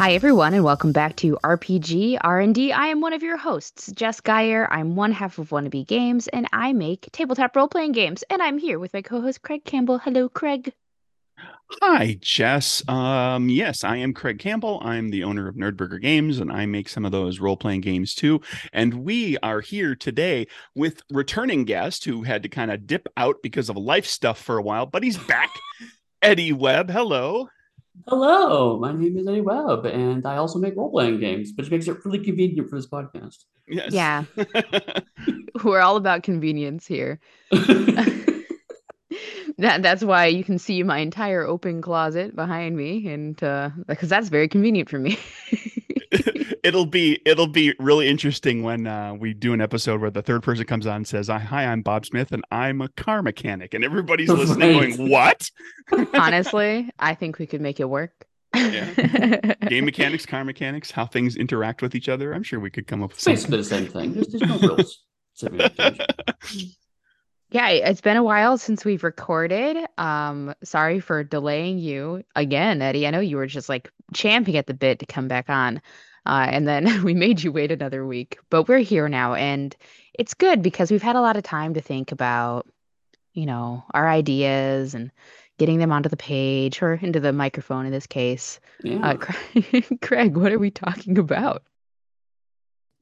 Hi everyone and welcome back to RPG R&D. I am one of your hosts, Jess Geyer. I'm one half of Wannabe Games and I make tabletop role-playing games and I'm here with my co-host Craig Campbell. Hello Craig. Hi, Jess. Um, yes, I am Craig Campbell. I'm the owner of Nerdburger Games, and I make some of those role playing games too. And we are here today with returning guest who had to kind of dip out because of life stuff for a while, but he's back. Eddy Webb. Hello. Hello, my name is Eddy Webb, and I also make role playing games, which makes it really convenient for this podcast. Yes. Yeah. We're all about convenience here. that that's why you can see my entire open closet behind me and uh because that's very convenient for me. it'll be it'll be really interesting when uh, we do an episode where the third person comes on and says, "Hi, I'm Bob Smith, and I'm a car mechanic," and everybody's listening, Right. going, "What?" Honestly, I think we could make it work. Yeah. Game mechanics, car mechanics, how things interact with each other. I'm sure we could come up with It's basically something. the same thing. There's, there's no rules. Yeah, it's been a while since we've recorded. Um, sorry for delaying you again, Eddy. I know you were just like champing at the bit to come back on. Uh, and then we made you wait another week. But we're here now, and it's good because we've had a lot of time to think about, you know, our ideas and getting them onto the page or into the microphone in this case. Yeah. Uh, Craig, Craig, what are we talking about?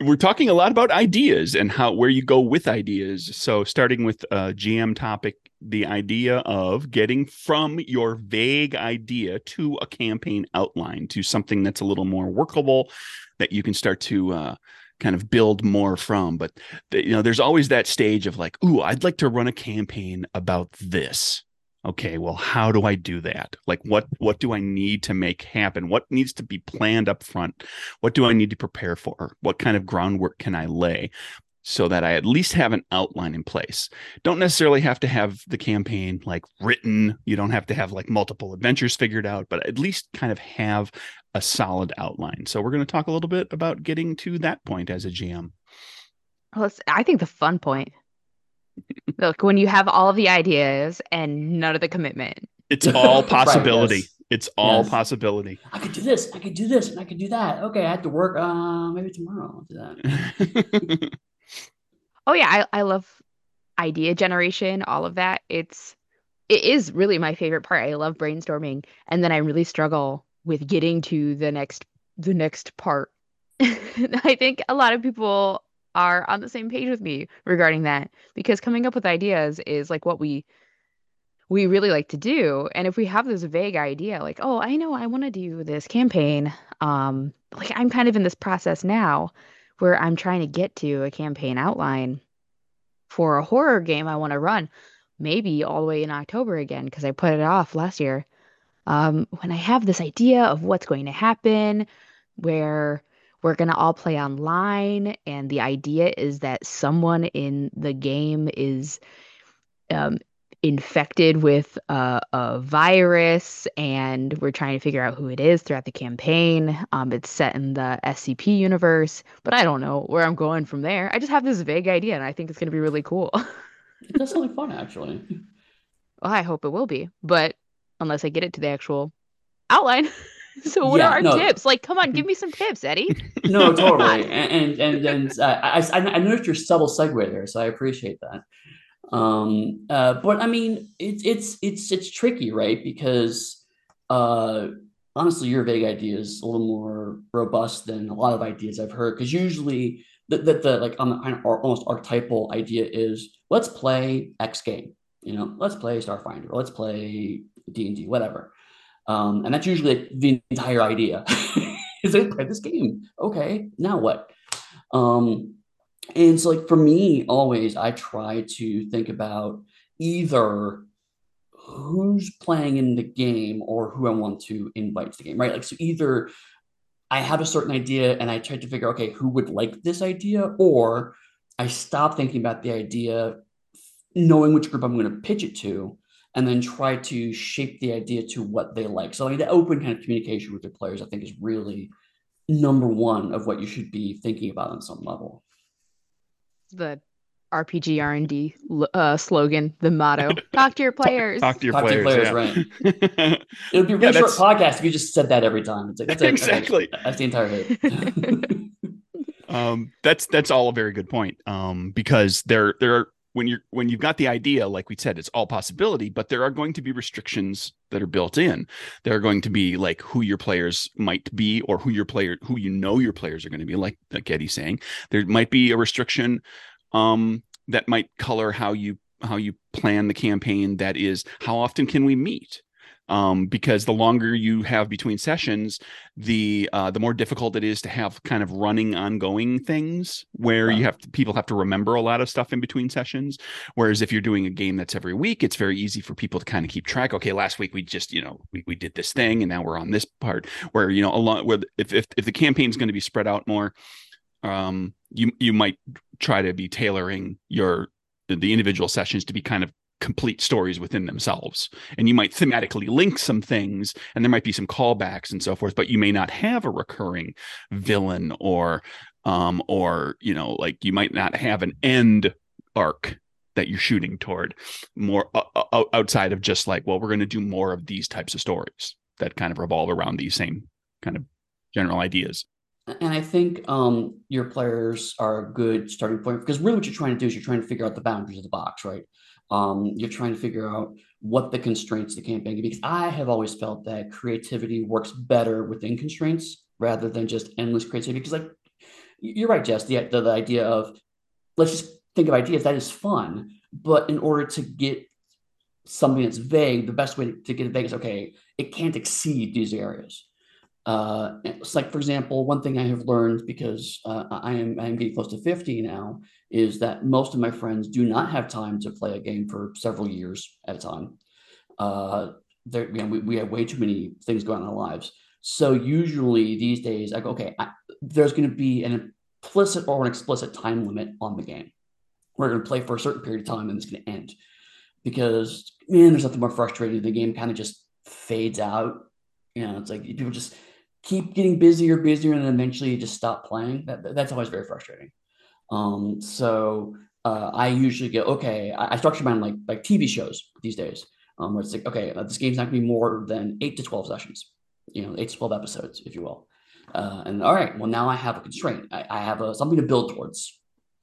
We're talking a lot about ideas and how where you go with ideas. So, starting with a GM topic, the idea of getting from your vague idea to a campaign outline to something that's a little more workable that you can start to uh, kind of build more from. But you know, there's always that stage of like, "Ooh, I'd like to run a campaign about this." Okay, well, how do I do that? Like, what what do I need to make happen? What needs to be planned up front? what do I need to prepare for? What kind of groundwork can I lay so that I at least have an outline in place? Don't necessarily have to have the campaign like written. You don't have to have like multiple adventures figured out, but at least kind of have a solid outline. So we're going to talk a little bit about getting to that point as a GM. Well, I think the fun point. Look, when you have all of the ideas and none of the commitment. It's all possibility. yes. It's all Yes. possibility. I could do this. I could do this, and I could do that. Okay, I have to work. Uh, maybe tomorrow I'll do that. Oh yeah, I, I love idea generation, all of that. It's it is really my favorite part. I love brainstorming, and then I really struggle with getting to the next the next part. I think a lot of people are on the same page with me regarding that because coming up with ideas is like what we we really like to do. And if we have this vague idea, like, oh, I know I want to do this campaign, um, like I'm kind of in this process now where I'm trying to get to a campaign outline for a horror game I want to run, maybe all the way in October again, because I put it off last year. Um, when I have this idea of what's going to happen, where we're going to all play online, and the idea is that someone in the game is um, infected with a, a virus, and we're trying to figure out who it is throughout the campaign. Um, it's set in the SCP universe, but I don't know where I'm going from there. I just have this vague idea, and I think it's going to be really cool. well, It does sound like fun, actually. I hope it will be, but unless I get it to the actual outline. so, what Yeah, are our no. tips? Like, come on, give me some tips, Eddy. No, totally. And and and, uh, I, I I noticed your subtle segue there, so I appreciate that. Um, uh, but I mean, it's it's it's it's tricky, right? Because uh, honestly, your vague idea is a little more robust than a lot of ideas I've heard. Because usually, that the the like on the kind of almost archetypal idea is let's play X game. You know, let's play Starfinder, let's play D and D, whatever. Um, and that's usually the entire idea. is like play this game. Okay, now what? Um, and so like for me, always I try to think about either who's playing in the game or who I want to invite to the game, right? Like so either I have a certain idea and I try to figure, okay, who would like this idea, or I stop thinking about the idea, knowing which group I'm going to pitch it to, and then try to shape the idea to what they like. So, I mean, the open kind of communication with your players, I think, is really number one of what you should be thinking about on some level. the RPG R&D uh, slogan, the motto. Talk to your players. Talk to your Talk to your players. players, yeah. It would be a Yeah, really short podcast if you just said that every time. It's like that's it. Exactly. That's the entire hit. um that's that's all a very good point um because there there are when you're when you've got the idea like we said it's all possibility but there are going to be restrictions that are built in. There are going to be like who your players might be or who your player who you know your players are going to be like like saying. There might be a restriction um that might color how you how you plan the campaign that is how often can we meet um, because the longer you have between sessions, the uh, the more difficult it is to have kind of running, ongoing things where you have to, people have to remember a lot of stuff in between sessions. Whereas if you're doing a game that's every week, it's very easy for people to kind of keep track. Okay, last week we just you know we, we did this thing, and now we're on this part. Where you know a lot where if if if the campaign's going to be spread out more, um, you you might try to be tailoring your the individual sessions to be kind of complete stories within themselves and you might thematically link some things and there might be some callbacks and so forth but you may not have a recurring villain or um or you know like you might not have an end arc that you're shooting toward more uh, outside of just like well we're going to do more of these types of stories that kind of revolve around these same kind of general ideas And I think um, your players are a good starting point because really what you're trying to do is you're trying to figure out the boundaries of the box, right? Um, you're trying to figure out what the constraints the campaign can be. Because I have always felt that creativity works better within constraints rather than just endless creativity. Because like you're right, Jess, the, the, the idea of let's just think of ideas, that is fun. But in order to get something that's vague, the best way to get it vague is okay, it can't exceed these areas. Uh, it's like, for example, one thing I have learned because uh, I am I am getting close to 50 now is that most of my friends do not have time to play a game for several years at a time. Uh, there, you know, we, we have way too many things going on in our lives. So usually these days, I go, okay, I, there's going to be an implicit or an explicit time limit on the game. We're going to play for a certain period of time and it's going to end because man, there's nothing more frustrating. The game kind of just fades out. You know, it's like people just keep getting busier, busier, and then eventually you just stop playing. That, that's always very frustrating. Um, so uh, I usually go, okay, I, I structure mine like like TV shows these days, um, where it's like, okay, uh, this game's not gonna be more than eight to twelve sessions, you know, eight to twelve episodes, if you will. Uh, and all right, well now I have a constraint. I, I have a, something to build towards.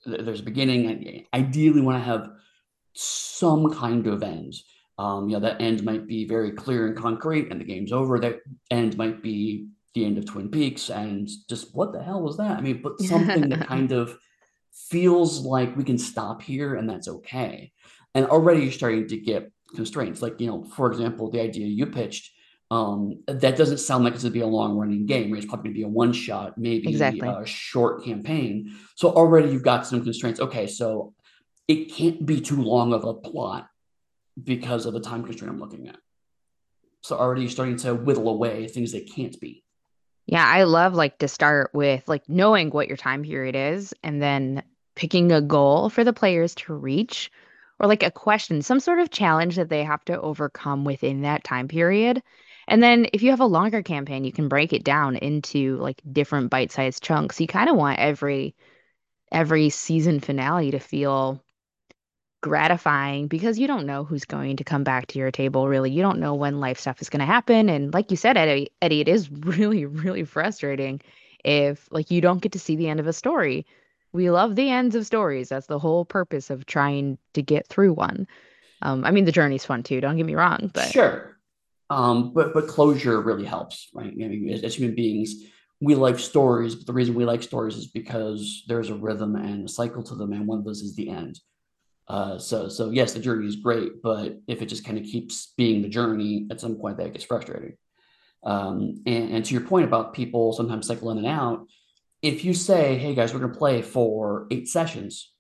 There's a beginning. I ideally want to have some kind of end. Um, you know, that end might be very clear and concrete, and the game's over. That end might be the end of Twin Peaks, and just what the hell was that? I mean, but something that kind of feels like we can stop here, and that's okay. And already you're starting to get constraints, like you know, for example, the idea you pitched. Um, that doesn't sound like it's going to be a long running game. Right? It's probably going to be a one shot, maybe Exactly. a short campaign. So already you've got some constraints. Okay, so it can't be too long of a plot because of the time constraint I'm looking at. So already you're starting to whittle away things that can't be. Yeah, I love like to start with like knowing what your time period is and then picking a goal for the players to reach or like a question, some sort of challenge that they have to overcome within that time period. And then if you have a longer campaign, you can break it down into like different bite-sized chunks. You kind of want every every season finale to feel gratifying because you don't know who's going to come back to your table really you don't know when life stuff is going to happen and like you said Eddy, Eddy it is really really frustrating if like you don't get to see the end of a story we love the ends of stories that's the whole purpose of trying to get through one um i mean the journey's fun too don't get me wrong but Sure. Um, but but closure really helps, right? I mean, as, as human beings, we like stories, but the reason we like stories is because there's a rhythm and a cycle to them, and one of those is the end. Uh, so so yes, the journey is great, but if it just kind of keeps being the journey, at some point that gets frustrating. Um, and, and to your point about people sometimes cycle in and out, if you say, "Hey guys, we're going to play for eight sessions,"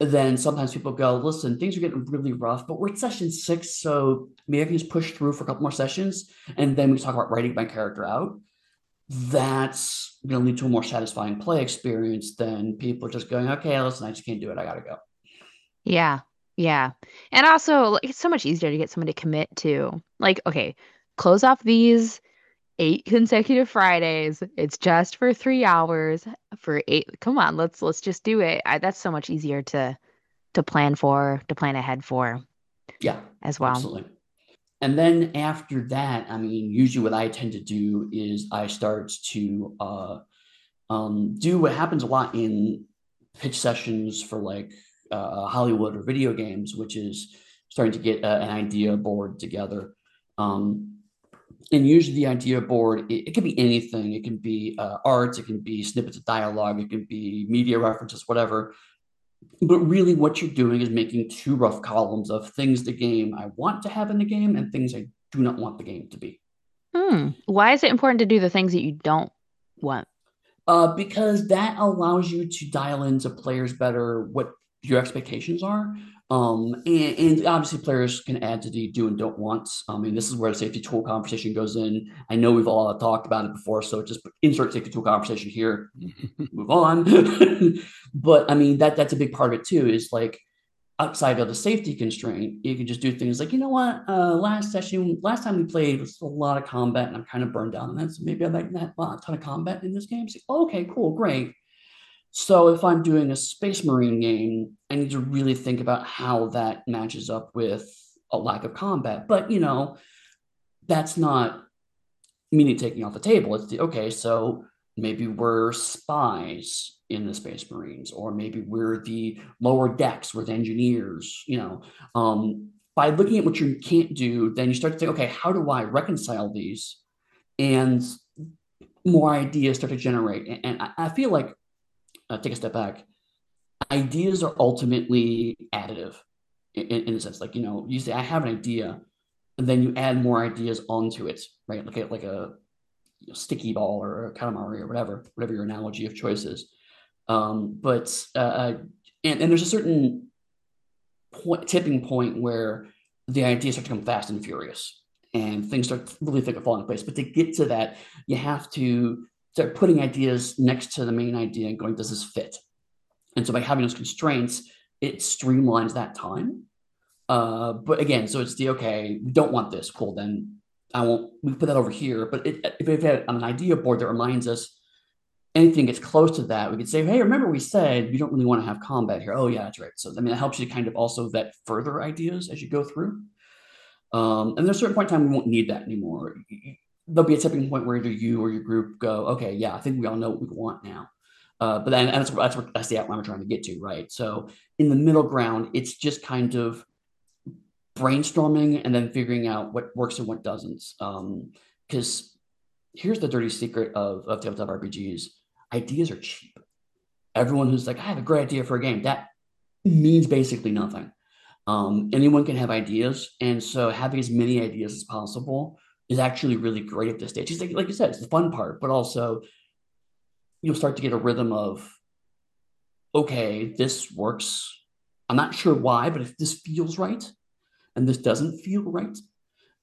then sometimes people go, "Listen, things are getting really rough, but we're at session six, so maybe I can just push through for a couple more sessions, and then we can talk about writing my character out." That's going to lead to a more satisfying play experience than people just going, "Okay, listen, I just can't do it. I got to go." Yeah, yeah. And also, like, it's so much easier to get someone to commit to. Like, okay, close off these eight consecutive Fridays. It's just for three hours for eight. Come on, let's let's just do it. I, that's so much easier to to plan for, to plan ahead for. Yeah, as well. Absolutely. And then after that, I mean, usually what I tend to do is I start to uh, um, do what happens a lot in pitch sessions for like uh, Hollywood or video games, which is starting to get uh, an idea board together. Um, and usually the idea board, it, it can be anything. It can be uh, art, it can be snippets of dialogue, it can be media references, whatever. But really, what you're doing is making two rough columns of things the game I want to have in the game and things I do not want the game to be. Hmm. Why is it important to do the things that you don't want? Uh, because that allows you to dial into players better what your expectations are. Um, and, and, obviously players can add to the do and don't wants. I mean, this is where the safety tool conversation goes in. I know we've all talked about it before, so just insert safety tool conversation here, move on. but I mean, that that's a big part of it too, is like outside of the safety constraint, you can just do things like, you know what, uh, last session, last time we played was a lot of combat and I'm kind of burned out on that. So maybe I'd like that a ton of combat in this game. So, okay, cool, great. So if I'm doing a Space Marine game, I need to really think about how that matches up with a lack of combat. But you know, that's not meaning taking off the table. It's the okay, so maybe we're spies in the Space Marines, or maybe we're the lower decks, with engineers, you know. Um, by looking at what you can't do, then you start to think, okay, how do I reconcile these? And more ideas start to generate. And I, I feel like uh, take a step back, ideas are ultimately additive in, in a sense. Like, you know, you say, I have an idea, and then you add more ideas onto it, right? Like a, like a you know, sticky ball or a calamari or whatever, whatever your analogy of choice is. Um, but, uh, uh, and, and there's a certain point, tipping point where the ideas start to come fast and furious and things start really think of falling in place. But to get to that, you have to start putting ideas next to the main idea and going, does this fit? And so by having those constraints, it streamlines that time. Uh, but again, so it's the okay, we don't want this. Cool, then I won't. We put that over here. But it, if we have an idea board that reminds us anything gets close to that, we could say, hey, remember we said you don't really want to have combat here. Oh yeah, that's right. So I mean, it helps you kind of also vet further ideas as you go through. Um, and there's a certain point in time we won't need that anymore there'll be a tipping point where either you or your group go, okay, yeah, I think we all know what we want now. Uh, but then that's that's that's the outline we're trying to get to, right? So in the middle ground, it's just kind of brainstorming and then figuring out what works and what doesn't. Because um, here's the dirty secret of, of tabletop RPGs: ideas are cheap. Everyone who's like, I have a great idea for a game, that means basically nothing. Um, anyone can have ideas, and so having as many ideas as possible is actually really great at this stage. It's like, like you said, it's the fun part, but also you'll start to get a rhythm of, okay, this works. I'm not sure why, but if this feels right and this doesn't feel right,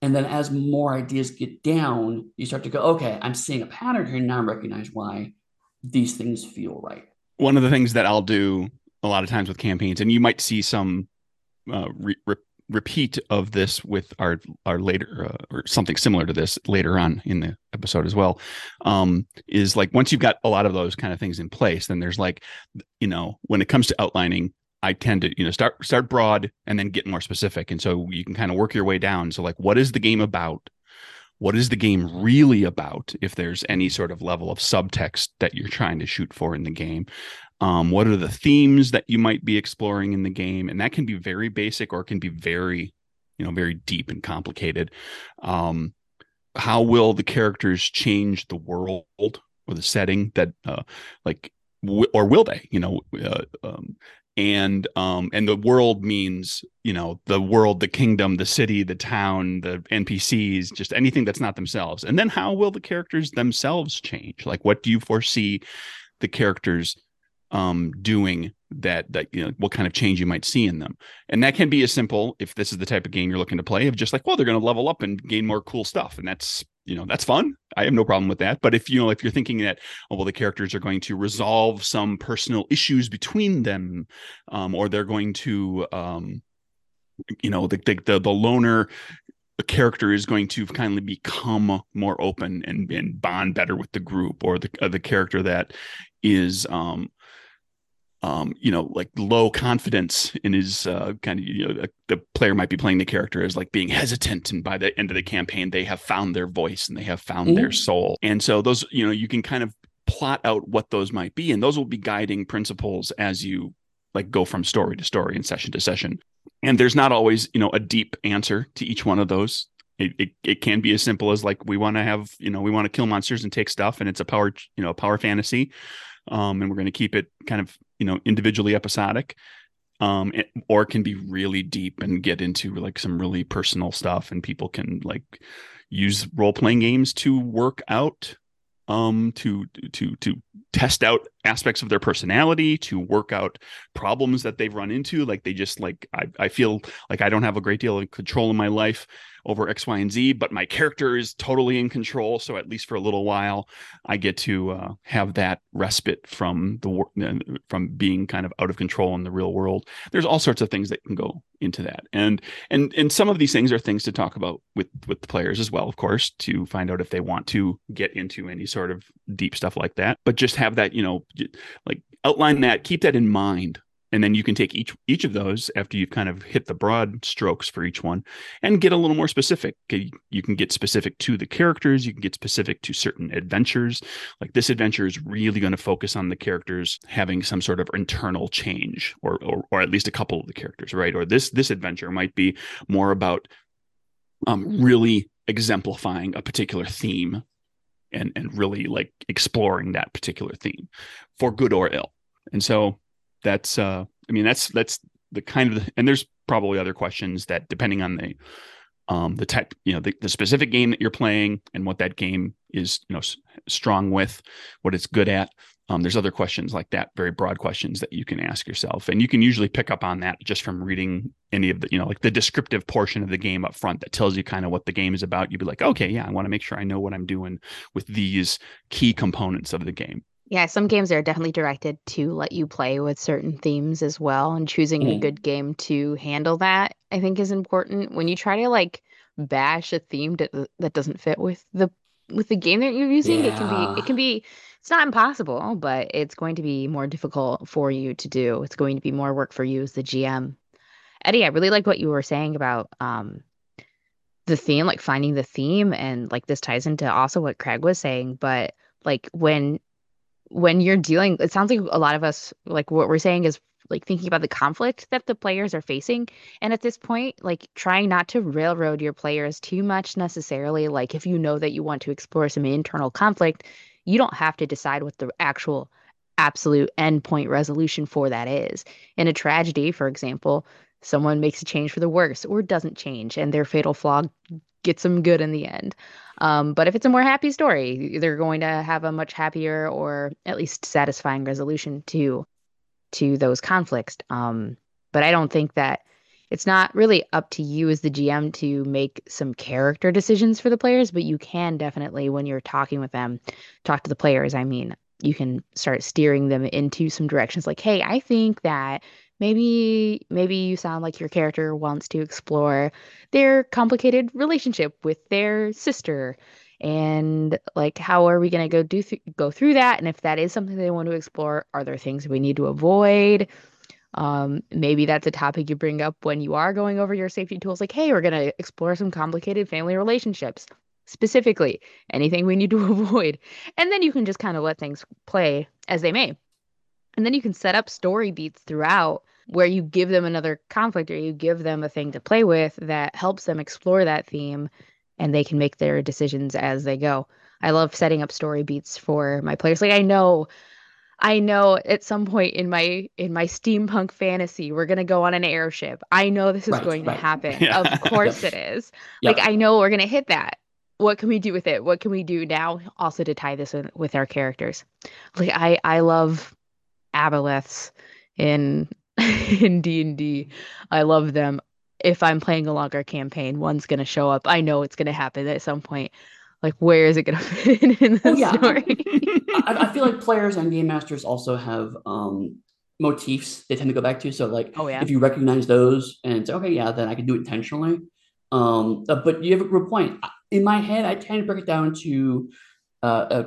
and then as more ideas get down, you start to go, okay, I'm seeing a pattern here. Now I recognize why these things feel right. One of the things that I'll do a lot of times with campaigns, and you might see some uh, re- repeat of this with our our later uh, or something similar to this later on in the episode as well um is like once you've got a lot of those kind of things in place then there's like you know when it comes to outlining I tend to, you know, start start broad and then get more specific. And so you can kind of work your way down. So like what is the game about? What is the game really about if there's any sort of level of subtext that you're trying to shoot for in the game? Um, what are the themes that you might be exploring in the game? And that can be very basic or can be very you know very deep and complicated. Um, how will the characters change the world or the setting that uh, like w- or will they you know uh, um, and um and the world means you know the world the kingdom the city the town the npcs just anything that's not themselves. And then how will the characters themselves change? Like what do you foresee the characters um, doing that that you know what kind of change you might see in them. And that can be as simple if this is the type of game you're looking to play of just like well they're going to level up and gain more cool stuff and that's you know that's fun. I have no problem with that. But if you know if you're thinking that oh well the characters are going to resolve some personal issues between them um, or they're going to um, you know the, the the, loner character is going to kindly become more open and, and bond better with the group or the uh, the character that is um um, you know, like low confidence in his uh, kind of, you know, the player might be playing the character as like being hesitant. And by the end of the campaign, they have found their voice and they have found mm-hmm. their soul. And so those, you know, you can kind of plot out what those might be. And those will be guiding principles as you like go from story to story and session to session. And there's not always, you know, a deep answer to each one of those. It, it, it can be as simple as like we want to have you know we want to kill monsters and take stuff and it's a power you know power fantasy um, and we're going to keep it kind of you know individually episodic um, it, or it can be really deep and get into like some really personal stuff and people can like use role playing games to work out um to to to test out aspects of their personality to work out problems that they've run into like they just like I, I feel like i don't have a great deal of control in my life over X, Y, and Z, but my character is totally in control. So at least for a little while, I get to uh, have that respite from the uh, from being kind of out of control in the real world. There's all sorts of things that can go into that, and and and some of these things are things to talk about with with the players as well, of course, to find out if they want to get into any sort of deep stuff like that. But just have that, you know, like outline that, keep that in mind and then you can take each each of those after you've kind of hit the broad strokes for each one and get a little more specific. You can get specific to the characters you can get specific to certain adventures. Like this adventure is really going to focus on the characters having some sort of internal change or, or or at least a couple of the characters right? Or this this adventure might be more about um really exemplifying a particular theme and and really like exploring that particular theme for good or ill. And so that's uh i mean that's that's the kind of the, and there's probably other questions that depending on the um the type you know the, the specific game that you're playing and what that game is you know s- strong with what it's good at um, there's other questions like that very broad questions that you can ask yourself and you can usually pick up on that just from reading any of the you know like the descriptive portion of the game up front that tells you kind of what the game is about you'd be like okay yeah i want to make sure i know what i'm doing with these key components of the game yeah, some games are definitely directed to let you play with certain themes as well, and choosing mm. a good game to handle that I think is important. When you try to like bash a theme that that doesn't fit with the with the game that you're using, yeah. it can be it can be it's not impossible, but it's going to be more difficult for you to do. It's going to be more work for you as the GM. Eddy, I really like what you were saying about um the theme, like finding the theme, and like this ties into also what Craig was saying, but like when when you're dealing it sounds like a lot of us like what we're saying is like thinking about the conflict that the players are facing and at this point like trying not to railroad your players too much necessarily like if you know that you want to explore some internal conflict you don't have to decide what the actual absolute endpoint resolution for that is in a tragedy for example someone makes a change for the worse or doesn't change and their fatal flaw gets them good in the end um, but if it's a more happy story, they're going to have a much happier or at least satisfying resolution to to those conflicts. Um, but I don't think that it's not really up to you as the GM to make some character decisions for the players, but you can definitely, when you're talking with them, talk to the players. I mean, you can start steering them into some directions like, hey, I think that maybe maybe you sound like your character wants to explore their complicated relationship with their sister. And like how are we going to go do th- go through that? And if that is something they want to explore are there things we need to avoid um, maybe that's a topic you bring up when you are going over your safety tools like hey we're going to explore some complicated family relationships specifically anything we need to avoid and then you can just kind of let things play as they may and then you can set up story beats throughout where you give them another conflict or you give them a thing to play with that helps them explore that theme and they can make their decisions as they go. I love setting up story beats for my players. Like I know I know at some point in my in my steampunk fantasy we're going to go on an airship. I know this is right, going right. to happen. Yeah. Of course it is. Like I know we're going to hit that. What can we do with it? What can we do now also to tie this in, with our characters? Like I I love aboleths in in D&D. I love them. If I'm playing a longer campaign, one's going to show up. I know it's going to happen at some point. Like, where is it going to fit in the oh, yeah. story? I, I, feel like players and game masters also have um, motifs they tend to go back to. So, like, oh, yeah. if you recognize those and say, okay, yeah, then I can do it intentionally. Um, uh, but you have a good point. In my head, I tend to break it down to uh, a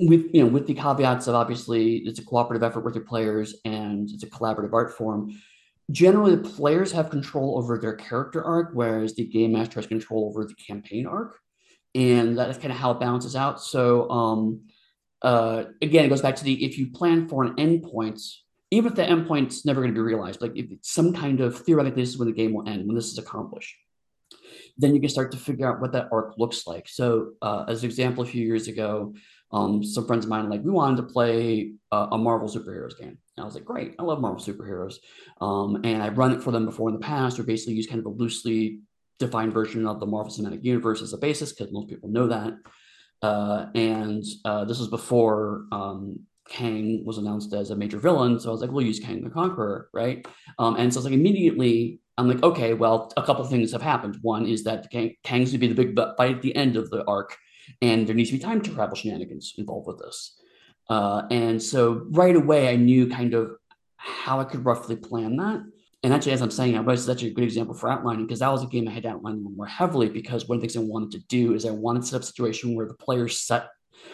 with you know with the caveats of obviously it's a cooperative effort with your players and it's a collaborative art form generally the players have control over their character arc whereas the game master has control over the campaign arc and that's kind of how it balances out so um uh again it goes back to the if you plan for an endpoint even if the endpoint's never going to be realized like some kind of theoretically this is when the game will end when this is accomplished then you can start to figure out what that arc looks like so uh, as an example a few years ago um, some friends of mine like we wanted to play a, a Marvel superheroes game. And I was like, great, I love Marvel superheroes, um, and I've run it for them before in the past. Or basically use kind of a loosely defined version of the Marvel Cinematic Universe as a basis because most people know that. Uh, and uh, this was before um, Kang was announced as a major villain, so I was like, we'll use Kang the Conqueror, right? Um, and so I was like, immediately, I'm like, okay, well, a couple things have happened. One is that Kang, Kang's to be the big fight at the end of the arc and there needs to be time to travel shenanigans involved with this. Uh, and so right away, I knew kind of how I could roughly plan that. And actually, as I'm saying, that was actually a good example for outlining because that was a game I had outlined more heavily because one of the things I wanted to do is I wanted to set up a situation where the players set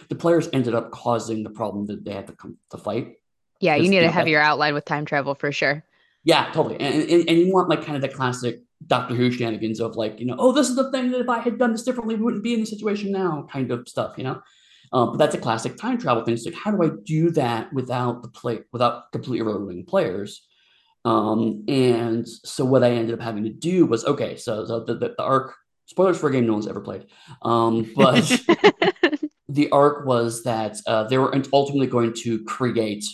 the players ended up causing the problem that they had to come to fight. Yeah, you need to heavier your outline with time travel for sure. Yeah, totally. And, and, and you want like kind of the classic Doctor Who shenanigans of like, you know, oh, this is the thing that if I had done this differently, we wouldn't be in the situation now, kind of stuff, you know. Um, but that's a classic time travel thing. It's like, how do I do that without the play, without completely overwhelming players? Um, and so what I ended up having to do was okay. So, so the, the, the arc spoilers for a game no one's ever played, um, but the arc was that uh, they were ultimately going to create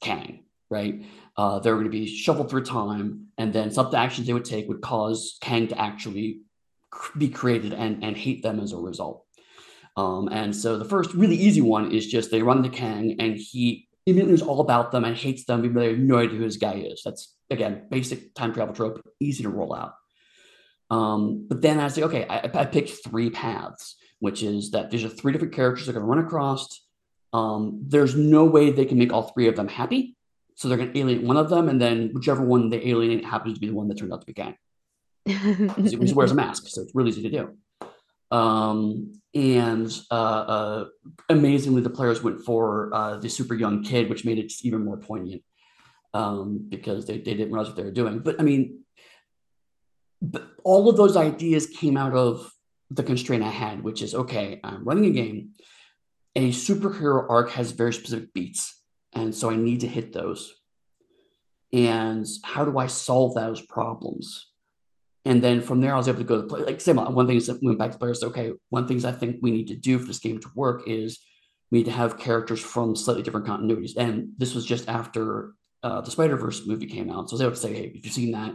Kang, right? Uh, they were going to be shuffled through time, and then some of the actions they would take would cause Kang to actually be created and, and hate them as a result. Um, and so the first really easy one is just they run into Kang, and he immediately knows all about them and hates them, even though they have no idea who this guy is. That's again basic time travel trope, easy to roll out. Um, but then I like, okay, I, I picked three paths, which is that these are three different characters they're going to run across. Um, there's no way they can make all three of them happy. So they're going to alienate one of them, and then whichever one they alienate happens to be the one that turned out to be Kang. he wears a mask, so it's really easy to do. Um, and uh, uh, amazingly, the players went for uh, the super young kid, which made it even more poignant um, because they, they didn't realize what they were doing. But I mean, but all of those ideas came out of the constraint I had, which is okay, I'm running a game. A superhero arc has very specific beats and so I need to hit those. And how do I solve those problems? And then from there, I was able to go to play. Like, same one thing that went back to players. Okay, one things I think we need to do for this game to work is we need to have characters from slightly different continuities. And this was just after uh, the Spider Verse movie came out, so I was able to say, hey, if you've seen that,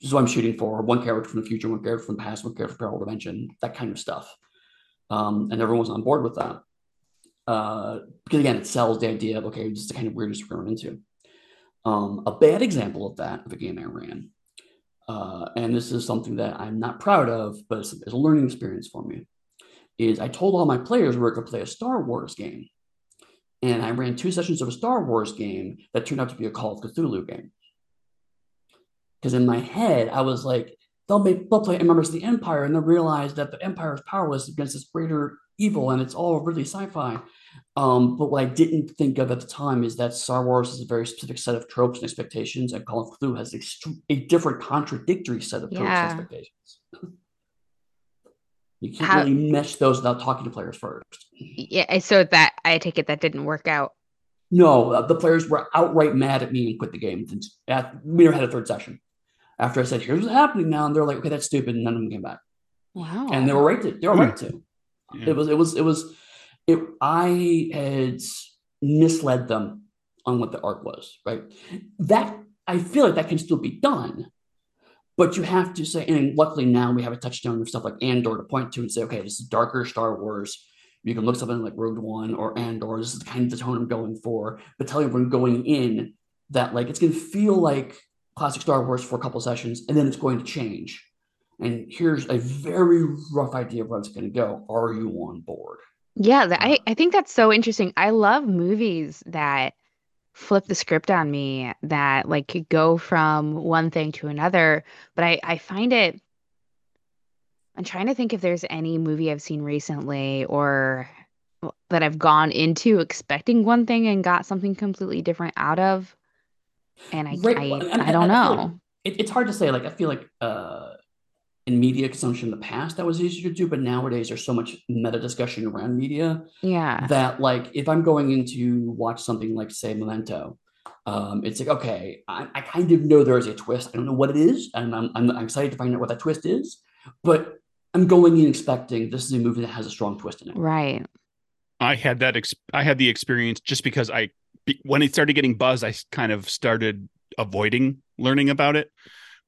this is what I'm shooting for: one character from the future, one character from the past, one character from parallel dimension, that kind of stuff. Um, and everyone was on board with that uh, because again, it sells the idea of okay, this is the kind of weirdness we're going into. Um, a bad example of that of a game I ran, uh, and this is something that I'm not proud of, but it's, it's a learning experience for me. Is I told all my players we were going to play a Star Wars game, and I ran two sessions of a Star Wars game that turned out to be a Call of Cthulhu game. Because in my head, I was like, they'll make they'll play members of the Empire, and they'll realize that the Empire is powerless against this greater evil, and it's all really sci-fi. Um, but what I didn't think of at the time is that Star Wars is a very specific set of tropes and expectations, and Call of Cthulhu has a, a different contradictory set of tropes yeah. and expectations. you can't How, really mesh those without talking to players first. Yeah, so that I take it that didn't work out. No, uh, the players were outright mad at me and quit the game. At, we never had a third session. After I said, "Here's what's happening now," and they're like, "Okay, that's stupid," and none of them came back. Wow. And they were right to. They were right to. Yeah. It was. It was. It was it, I had misled them on what the art was, right? That I feel like that can still be done, but you have to say, and luckily now we have a touchstone of stuff like Andor to point to and say, okay, this is darker Star Wars. You can look something like Rogue One or Andor. This is the kind of the tone I'm going for, but tell everyone going in that like it's going to feel like classic Star Wars for a couple sessions, and then it's going to change. And here's a very rough idea of where it's going to go. Are you on board? Yeah, I, I think that's so interesting. I love movies that flip the script on me that like go from one thing to another. But I, I find it, I'm trying to think if there's any movie I've seen recently or that I've gone into expecting one thing and got something completely different out of. And I right. I, I, I, don't know. Like it, it's hard to say. Like I feel like uh in media consumption in the past that was easier to do, but nowadays there's so much meta discussion around media. Yeah. That like if I'm going in to watch something like say Memento, um, it's like okay, I, I kind of know there is a twist. I don't know what it is, and I'm, I'm, I'm excited to find out what that twist is. But I'm going in expecting this is a movie that has a strong twist in it. Right. I had that. Ex- I had the experience just because I, when it started getting buzz, I kind of started avoiding learning about it,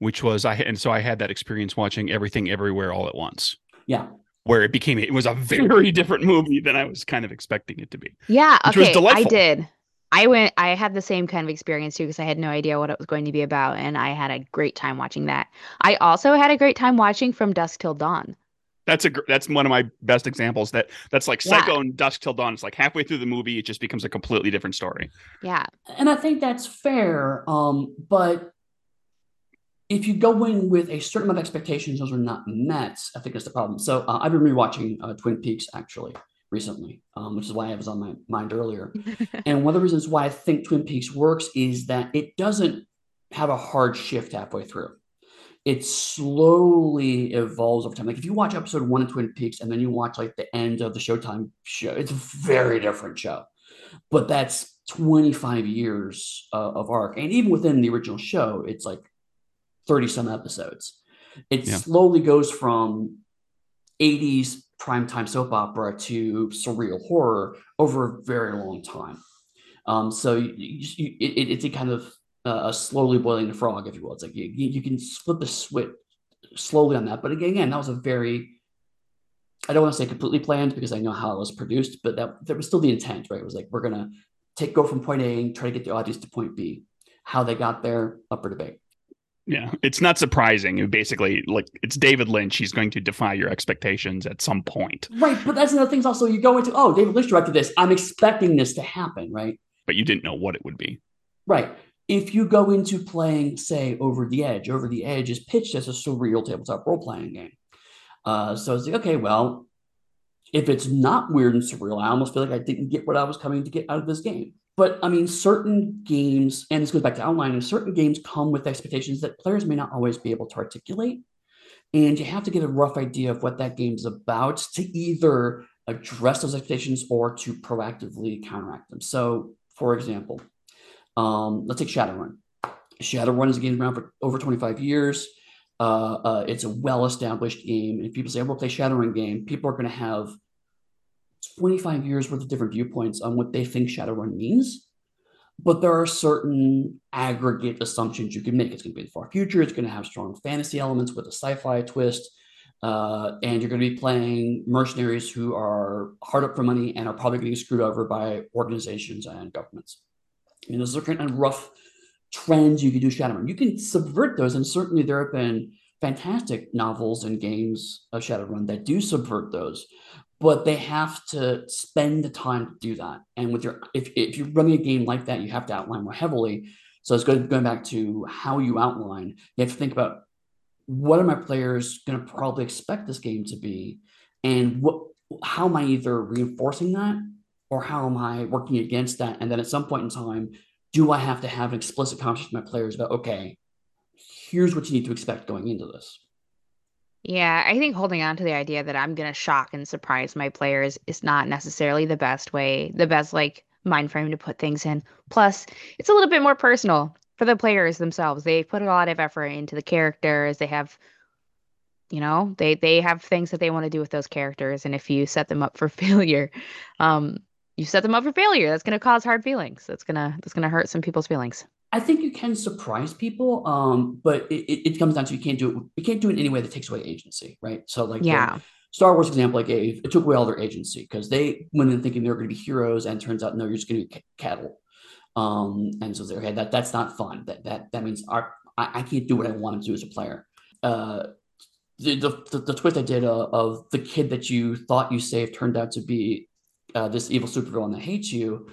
which was I, and so I had that experience watching everything everywhere all at once. Yeah. Where it became, it was a very different movie than I was kind of expecting it to be. Yeah. Okay. I did. I went. I had the same kind of experience too because I had no idea what it was going to be about, and I had a great time watching that. I also had a great time watching From Dusk Till Dawn. That's a that's one of my best examples. That that's like Psycho yeah. and Dusk Till Dawn. It's like halfway through the movie, it just becomes a completely different story. Yeah, and I think that's fair. Um, but if you go in with a certain amount of expectations, those are not met. I think that's the problem. So uh, I've been rewatching uh, Twin Peaks actually recently, um, which is why I was on my mind earlier. and one of the reasons why I think Twin Peaks works is that it doesn't have a hard shift halfway through. It slowly evolves over time. Like if you watch episode one of Twin Peaks and then you watch like the end of the Showtime show, it's a very different show. But that's 25 years uh, of arc. And even within the original show, it's like 30 some episodes. It yeah. slowly goes from 80s primetime soap opera to surreal horror over a very long time. Um, so you, you, it, it's a kind of uh, a slowly boiling the frog, if you will. It's like you, you can flip the switch slowly on that. But again, again, that was a very I don't want to say completely planned because I know how it was produced, but that there was still the intent, right? It was like we're gonna take go from point A and try to get the audience to point B. How they got there, upper debate. Yeah, it's not surprising. Basically, like it's David Lynch. He's going to defy your expectations at some point. Right, but that's another thing. Also, you go into oh, David Lynch directed this. I'm expecting this to happen, right? But you didn't know what it would be. Right. If you go into playing, say, Over the Edge, Over the Edge is pitched as a surreal tabletop role playing game. Uh, so it's like, okay, well, if it's not weird and surreal, I almost feel like I didn't get what I was coming to get out of this game. But I mean, certain games, and this goes back to outlining, certain games come with expectations that players may not always be able to articulate. And you have to get a rough idea of what that game's about to either address those expectations or to proactively counteract them. So, for example, um, let's take Shadowrun. Shadowrun is a game around for over 25 years. Uh, uh, it's a well-established game. And if people say, "I will play Shadowrun game," people are going to have 25 years worth of different viewpoints on what they think Shadowrun means. But there are certain aggregate assumptions you can make. It's going to be the far future. It's going to have strong fantasy elements with a sci-fi twist. Uh, and you're going to be playing mercenaries who are hard up for money and are probably getting screwed over by organizations and governments. I mean, those are kind of rough trends you can do Shadowrun. You can subvert those, and certainly there have been fantastic novels and games of Shadowrun that do subvert those but they have to spend the time to do that. And with your, if, if you're running a game like that, you have to outline more heavily. So it's going, going back to how you outline. You have to think about what are my players going to probably expect this game to be, and what, how am I either reinforcing that or how am I working against that? And then at some point in time, do I have to have an explicit conversation with my players about, okay, here's what you need to expect going into this? Yeah, I think holding on to the idea that I'm gonna shock and surprise my players is not necessarily the best way, the best like mind frame to put things in. Plus, it's a little bit more personal for the players themselves. They put a lot of effort into the characters. They have you know, they they have things that they want to do with those characters and if you set them up for failure, um you set them up for failure. That's going to cause hard feelings. That's going to that's going to hurt some people's feelings. I think you can surprise people, um, but it, it, comes down to you can't do it. You can't do it in any way that takes away agency, right? So, like, yeah, Star Wars example I gave, it took away all their agency because they went in thinking they were going to be heroes, and turns out no, you're just going to be c- cattle. Um, and so they're okay, that that's not fun. That that that means our I, I can't do what I want to do as a player. Uh, the, the, the twist I did uh, of the kid that you thought you saved turned out to be uh, this evil supervillain that hates you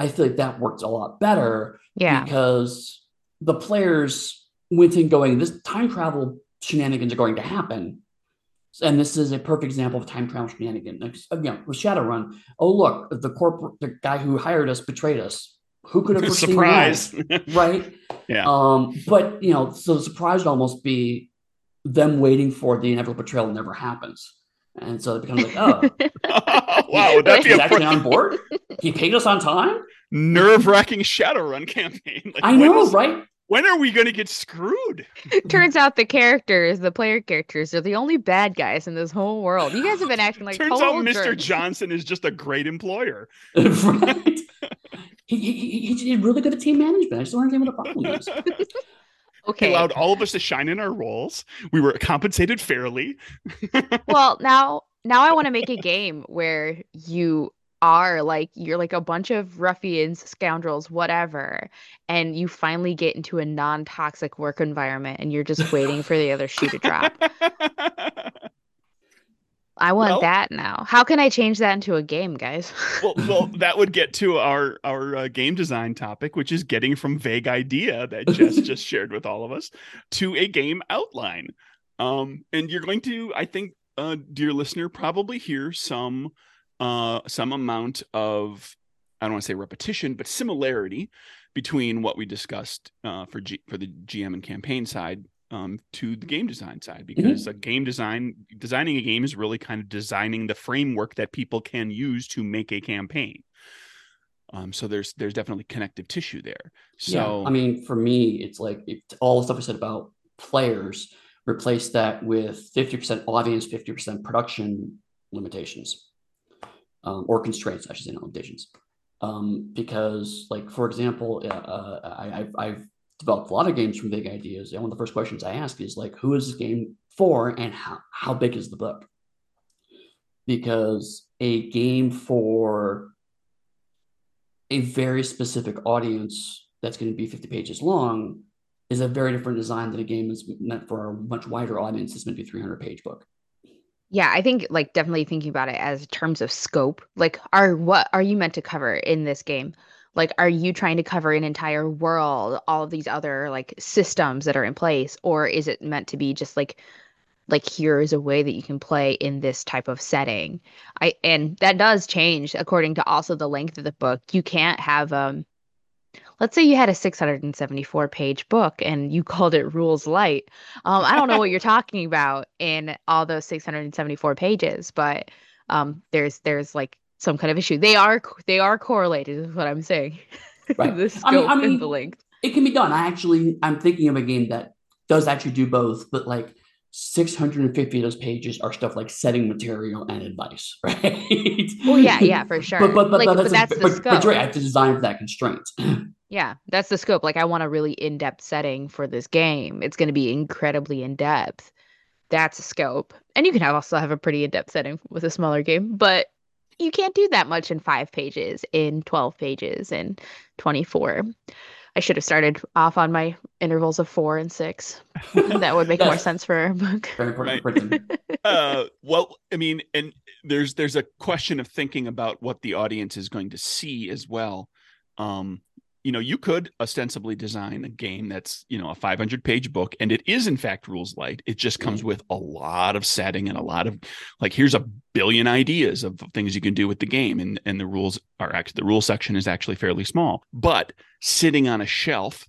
I feel like that worked a lot better. Yeah. Because the players went in going, this time travel shenanigans are going to happen. and this is a perfect example of time travel shenanigan. Like, again, with Shadowrun, oh look, the corporate, the guy who hired us betrayed us. Who could have foreseen Surprise. that, right? Yeah. Um, but you know, so the surprise would almost be them waiting for the inevitable betrayal never happens, and so it becomes like, oh, wow, would that be he's a actually on board? He paid us on time. nerve wracking Shadowrun campaign? Like, I when know, is- right? When are we going to get screwed? Turns out the characters, the player characters, are the only bad guys in this whole world. You guys have been acting like Turns out Mr. jerks. Johnson is just a great employer. right? He, he, he, he's really good at team management. I just don't understand what the problem is. Okay. allowed all of us to shine in our roles. We were compensated fairly. well, now now I want to make a game where you are like you're like a bunch of ruffians, scoundrels, whatever, and you finally get into a non-toxic work environment and you're just waiting for the other shoe to drop. I want Well- that now. How can I change that into a game, guys? well, well, that would get to our our uh, game design topic, which is getting from vague idea that Jess just shared with all of us to a game outline. Um, and you're going to, I think, uh, dear listener, probably hear some uh, some amount of I don't want to say repetition, but similarity between what we discussed uh, for G- for the GM and campaign side um, to the game design side because a game design designing a game is really kind of designing the framework that people can use to make a campaign. Um, so there's there's definitely connective tissue there. So yeah, I mean, for me, it's like if all the stuff I said about players, replace that with 50% audience, 50% production limitations um, or constraints, I should say, not limitations. Um, because, like, for example, uh, uh, I, I've, I've developed a lot of games from big ideas. And one of the first questions I ask is, like, who is this game for and how, how big is the book? Because a game for a very specific audience that's going to be 50 pages long is a very different design than a game that's meant for a much wider audience that's meant to be a 300 page book. Yeah, I think like definitely thinking about it as terms of scope. Like are what are you meant to cover in this game? Like are you trying to cover an entire world, all of these other like systems that are in place or is it meant to be just like like here is a way that you can play in this type of setting. I and that does change according to also the length of the book. You can't have um let's say you had a 674 page book and you called it rules light um, i don't know what you're talking about in all those 674 pages but um, there's there's like some kind of issue they are they are correlated is what i'm saying Right. the I scope mean- I mean- and the length It can be done. I actually, I'm thinking of a game that does actually do both, but like 650 of those pages are stuff like setting material and advice, right? well yeah yeah for sure But, but, but, like, but but that's, that's a, the but, scope but you're right, I have to design for that constraint. Yeah, that's the scope. Like I want a really in-depth setting for this game. It's going to be incredibly in-depth. That's a scope. And you can have also have a pretty in-depth setting with a smaller game, but you can't do that much in 5 pages, in 12 pages, in 24. I should have started off on my intervals of 4 and 6. that would make more sense for a book. Right. uh well i mean and there's there's a question of thinking about what the audience is going to see as well um you know you could ostensibly design a game that's you know a 500 page book and it is in fact rules light. It just comes with a lot of setting and a lot of like here's a billion ideas of things you can do with the game and and the rules are actually the rule section is actually fairly small. But sitting on a shelf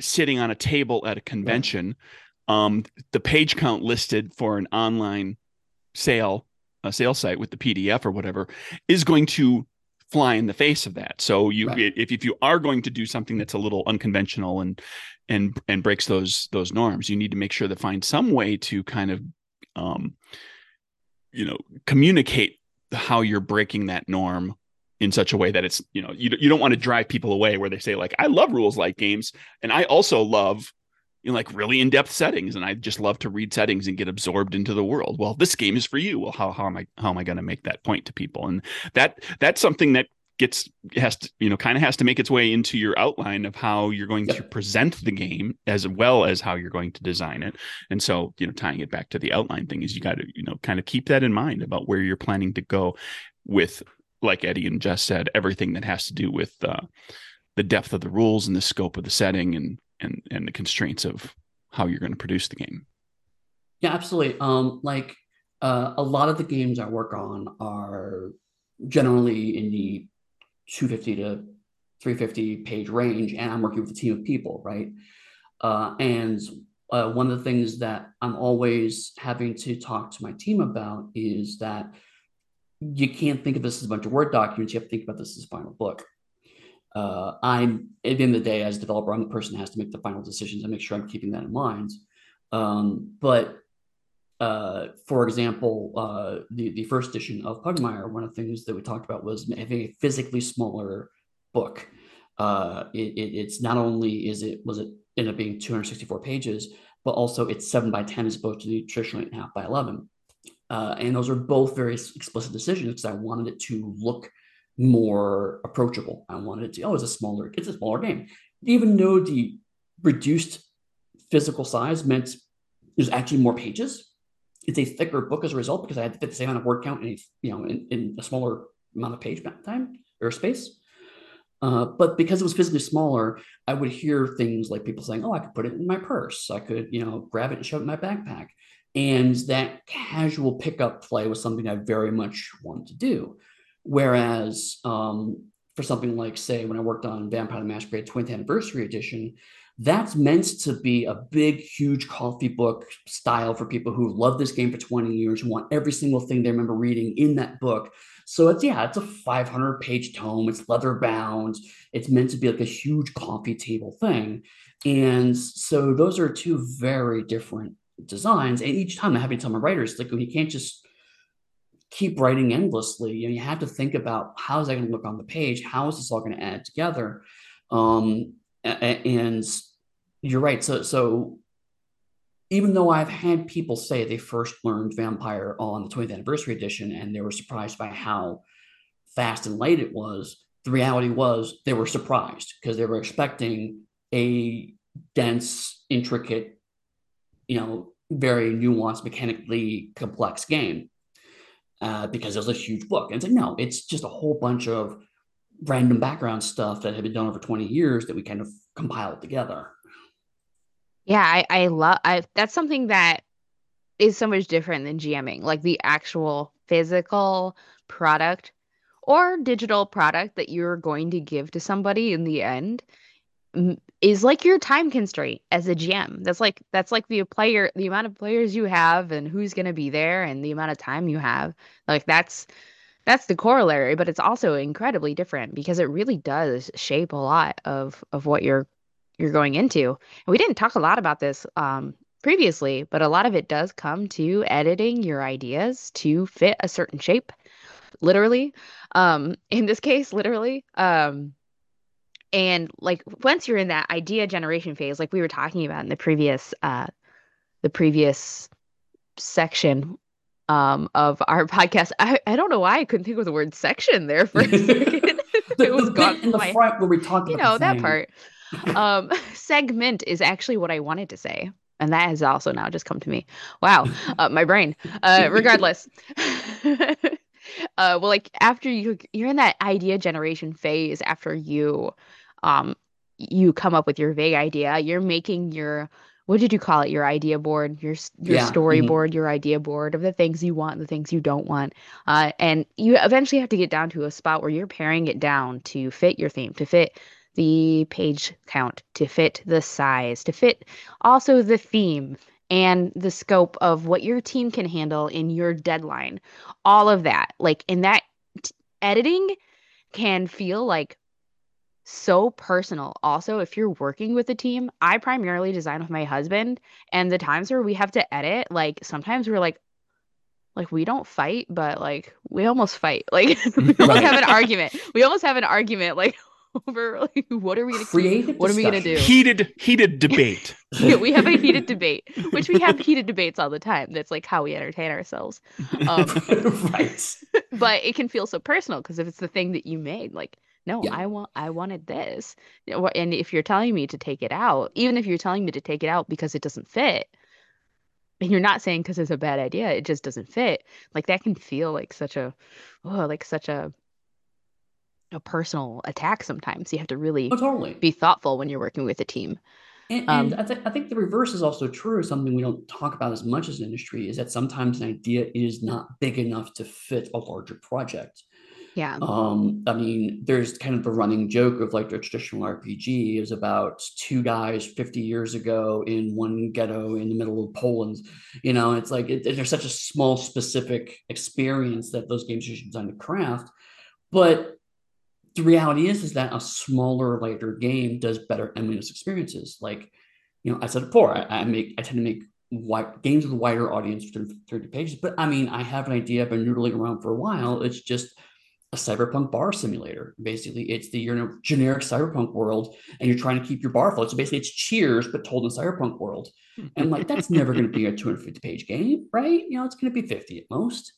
sitting on a table at a convention um the page count listed for an online sale a sales site with the pdf or whatever is going to fly in the face of that so you Right. if, if you are going to do something that's a little unconventional and and and breaks those those norms you need to make sure to find some way to kind of um you know communicate how you're breaking that norm in such a way that it's you know you, you don't want to drive people away where they say like i love rules like games and i also love know, like really in-depth settings and i just love to read settings and get absorbed into the world. Well this game is for you. Well how, how am i how am i going to make that point to people? And that that's something that gets has to you know kind of has to make its way into your outline of how you're going to present the game as well as how you're going to design it. And so you know tying it back to the outline thing is you got to you know kind of keep that in mind about where you're planning to go with like Eddy and jess said everything that has to do with uh, the depth of the rules and the scope of the setting and and and the constraints of how you're going to produce the game Yeah, absolutely. Um, like uh, a lot of the games I work on are generally in the 250 to 350 page range, and I'm working with a team of people, right? Uh, and uh, one of the things that I'm always having to talk to my team about is that you can't think of this as a bunch of Word documents. You have to think about this as a final book. Uh, I'm at the end of the day, as a developer, I'm the person that has to make the final decisions and make sure I'm keeping that in mind. Um, but uh, for example, uh, the the first edition of Pugmire, one of the things that we talked about was having a physically smaller book. Uh, it, it, it's not only is it was it end up being 264 pages, but also it's seven by 10 as opposed to the traditional eight and a half by 11. Uh, and those are both very explicit decisions because I wanted it to look more approachable. I wanted it to, oh, it's a smaller, it's a smaller game. Even though the reduced physical size meant there's actually more pages, it's a thicker book as a result because I had to fit the same amount of word count in a, you know in, in a smaller amount of page time or space. Uh, but because it was physically smaller, I would hear things like people saying, "Oh, I could put it in my purse. I could, you know, grab it and shove it in my backpack." And that casual pickup play was something I very much wanted to do. Whereas um, for something like, say, when I worked on Vampire the Masquerade 20th Anniversary Edition, that's meant to be a big, huge coffee book style for people who love this game for 20 years, who want every single thing they remember reading in that book. So it's yeah, it's a 500 page tome. It's leather bound. It's meant to be like a huge coffee table thing. And so those are two very different designs. And each time I'm having to tell my writers, like, you can't just keep writing endlessly. You know, you have to think about how is that going to look on the page? How is this all going to add together? Um, and you're right. So, so even though I've had people say they first learned Vampire on the 20th anniversary edition and they were surprised by how fast and light it was, the reality was they were surprised because they were expecting a dense, intricate, you know, very nuanced, mechanically complex game uh, because it was a huge book. And it's like, no, it's just a whole bunch of random background stuff that had been done over 20 years that we kind of compiled together. Yeah, I, I love I that's something that is so much different than GMing, like the actual physical product or digital product that you're going to give to somebody in the end is like your time constraint as a GM. That's like that's like the player the amount of players you have and who's going to be there and the amount of time you have. Like that's that's the corollary, but it's also incredibly different because it really does shape a lot of of what you're you're going into. And we didn't talk a lot about this um, previously, but a lot of it does come to editing your ideas to fit a certain shape, literally. Um, in this case, literally. Um, and like once you're in that idea generation phase, like we were talking about in the previous uh, the previous section um, of our podcast. I, I don't know why I couldn't think of the word section there for a second. it was gone in the my, front where we talked you know that part. um, segment is actually what I wanted to say, and that has also now just come to me. Wow, uh, my brain. Uh, regardless. uh, well, like after you you're in that idea generation phase after you um you come up with your vague idea, you're making your what did you call it? Your idea board, your your yeah. storyboard, mm-hmm. your idea board of the things you want, the things you don't want, uh, and you eventually have to get down to a spot where you're paring it down to fit your theme, to fit the page count, to fit the size, to fit also the theme and the scope of what your team can handle in your deadline. All of that, like in that t- editing, can feel like so personal. Also, if you're working with a team, I primarily design with my husband, and the times where we have to edit, like sometimes we're like, like we don't fight, but like we almost fight. Like we almost right. have an argument. We almost have an argument. Like over like what are we gonna create? What are we gonna do? Heated, heated debate. yeah, we have a heated debate, which we have heated debates all the time. That's like how we entertain ourselves. Um, right. But it can feel so personal because if it's the thing that you made, like no yeah. i want i wanted this and if you're telling me to take it out even if you're telling me to take it out because it doesn't fit and you're not saying because it's a bad idea it just doesn't fit like that can feel like such a oh like such a a personal attack sometimes you have to really oh, totally. be thoughtful when you're working with a team And, Um, and I, th- I think the reverse is also true. Something we don't talk about as much as an industry is that sometimes an idea is not big enough to fit a larger project. Yeah. Um, I mean, there's kind of the running joke of like the traditional RPG is about two guys 50 years ago in one ghetto in the middle of Poland. You know, it's like it, there's such a small, specific experience that those games are designed to craft. But the reality is, is that a smaller, lighter game does better endless experiences. Like, you know, I said before, I, I make, I tend to make white games with a wider audience for 30 pages. But I mean, I have an idea. I've been noodling around for a while. It's just a cyberpunk bar simulator. Basically, it's the you know generic cyberpunk world, and you're trying to keep your bar afloat. So basically, it's Cheers but told in cyberpunk world. And like that's never going to be a 250 page game, right? You know, it's going to be 50 at most.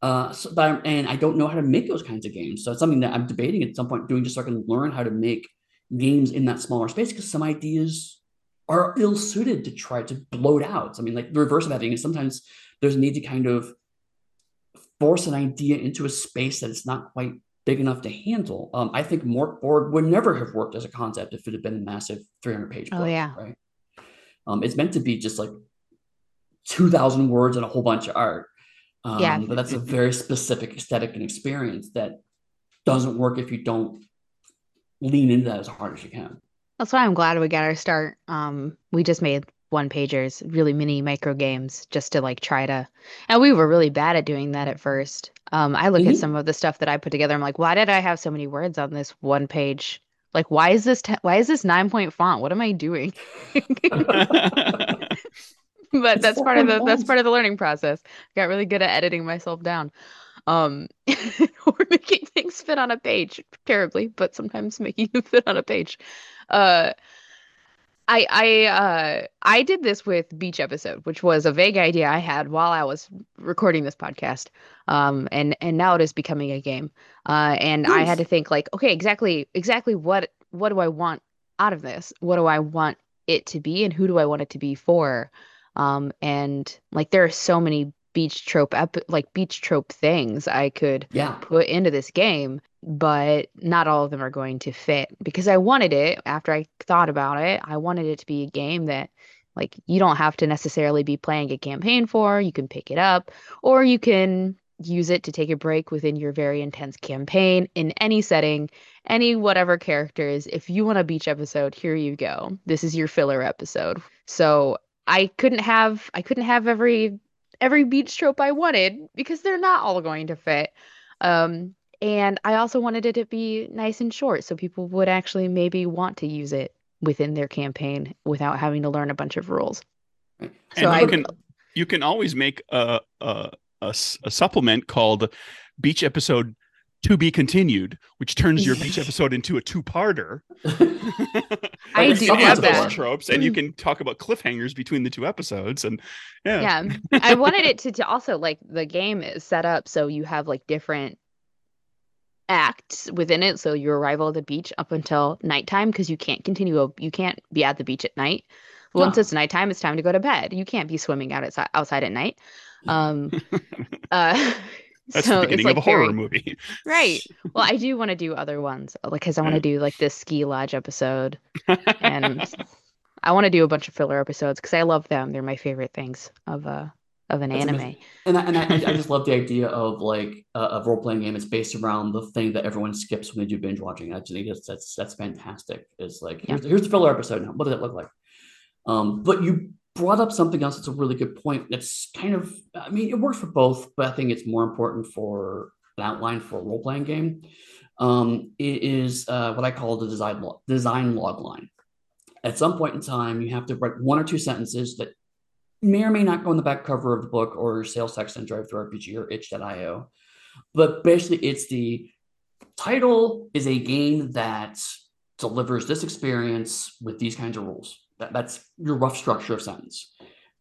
Uh, so and I don't know how to make those kinds of games. So it's something that I'm debating at some point doing just so I can learn how to make games in that smaller space because some ideas are ill suited to try to bloat out. I mean, like the reverse of that thing is sometimes there's a need to kind of force an idea into a space that it's not quite big enough to handle. Um, I think Mörk Borg would never have worked as a concept if it had been a massive 300 page book. Oh, yeah. Right. Um, it's meant to be just like 2,000 words and a whole bunch of art. Um, Yeah. But that's a very specific aesthetic and experience that doesn't work if you don't lean into that as hard as you can. That's why I'm glad we got our start. Um, we just made one pagers, really mini micro games, just to like try to. And we were really bad at doing that at first. Um, I look at Mhm. some of the stuff that I put together. I'm like, why did I have so many words on this one page? Like, why is this te- why is this nine point font? What am I doing? But It's that's part of the 4.1. that's part of the learning process. Got really good at editing myself down. Um, or making things fit on a page terribly, but sometimes making them fit on a page. Uh, I I uh I did this with Beach episode, which was a vague idea I had while I was recording this podcast. Um, and and now it is becoming a game. Uh, and I had to think like, okay, exactly exactly what what do I want out of this? What do I want it to be, and who do I want it to be for? Um, and like there are so many beach trope ep like beach trope things I could Yeah. put into this game, but not all of them are going to fit because I wanted it after I thought about it. I wanted it to be a game that like you don't have to necessarily be playing a campaign for. You can pick it up or you can use it to take a break within your very intense campaign in any setting, any whatever characters. If you want a beach episode, here you go. This is your filler episode. So I couldn't have I couldn't have every every beach trope I wanted because they're not all going to fit. Um, and I also wanted it to be nice and short so people would actually maybe want to use it within their campaign without having to learn a bunch of rules. Right. So and I you can you can always make a a a supplement called Beach Episode to be continued, which turns your beach episode into a two-parter. I do have add that. those tropes, and you can talk about cliffhangers between the two episodes, and yeah, Yeah. I wanted it to, to also like the game is set up so you have like different acts within it. So your arrival at the beach up until nighttime because you can't continue you can't be at the beach at night. Once No. it's nighttime, it's time to go to bed. You can't be swimming out outside outside at night. Um uh that's so the it's beginning like of a horror very- movie. Right. Well, I do want to do other ones, like because I want to do like this ski lodge episode, and I want to do a bunch of filler episodes because I love them. They're my favorite things of uh of an That's anime. amazing. And I, and I, I just love the idea of like a, a role playing game. It's based around the thing that everyone skips when they do binge watching. I just think that's that's, that's fantastic. It's like here's, here's the filler episode. Now, what does it look like? Um, but you brought up something else. That's a really good point. That's kind of I mean it works for both, but I think it's more important for an outline for a role playing game. Um, it is uh, what I call the design log, design log line. At some point in time, you have to write one or two sentences that may or may not go on the back cover of the book or sales text and DriveThruRPG or itch.io. But basically, it's the title is a game that delivers this experience with these kinds of rules. That, that's your rough structure of sentence.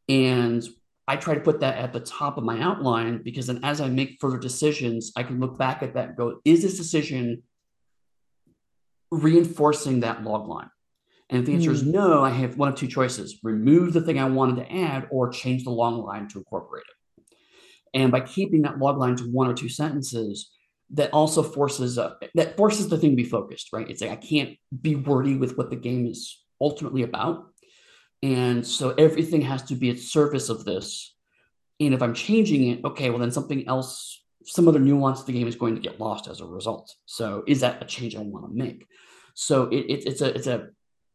And I try to put that at the top of my outline because then as I make further decisions, I can look back at that and go, is this decision reinforcing that log line? And if the answer is no, I have one of two choices remove the thing I wanted to add or change the log line to incorporate it. And by keeping that log line to one or two sentences, that also forces uh, that forces the thing to be focused, right? It's like I can't be wordy with what the game is ultimately about. And so everything has to be at surface of this. And if I'm changing it, okay, well then something else, some other nuance of the game is going to get lost as a result. So is that a change I want to make? So it, it, it's a it's a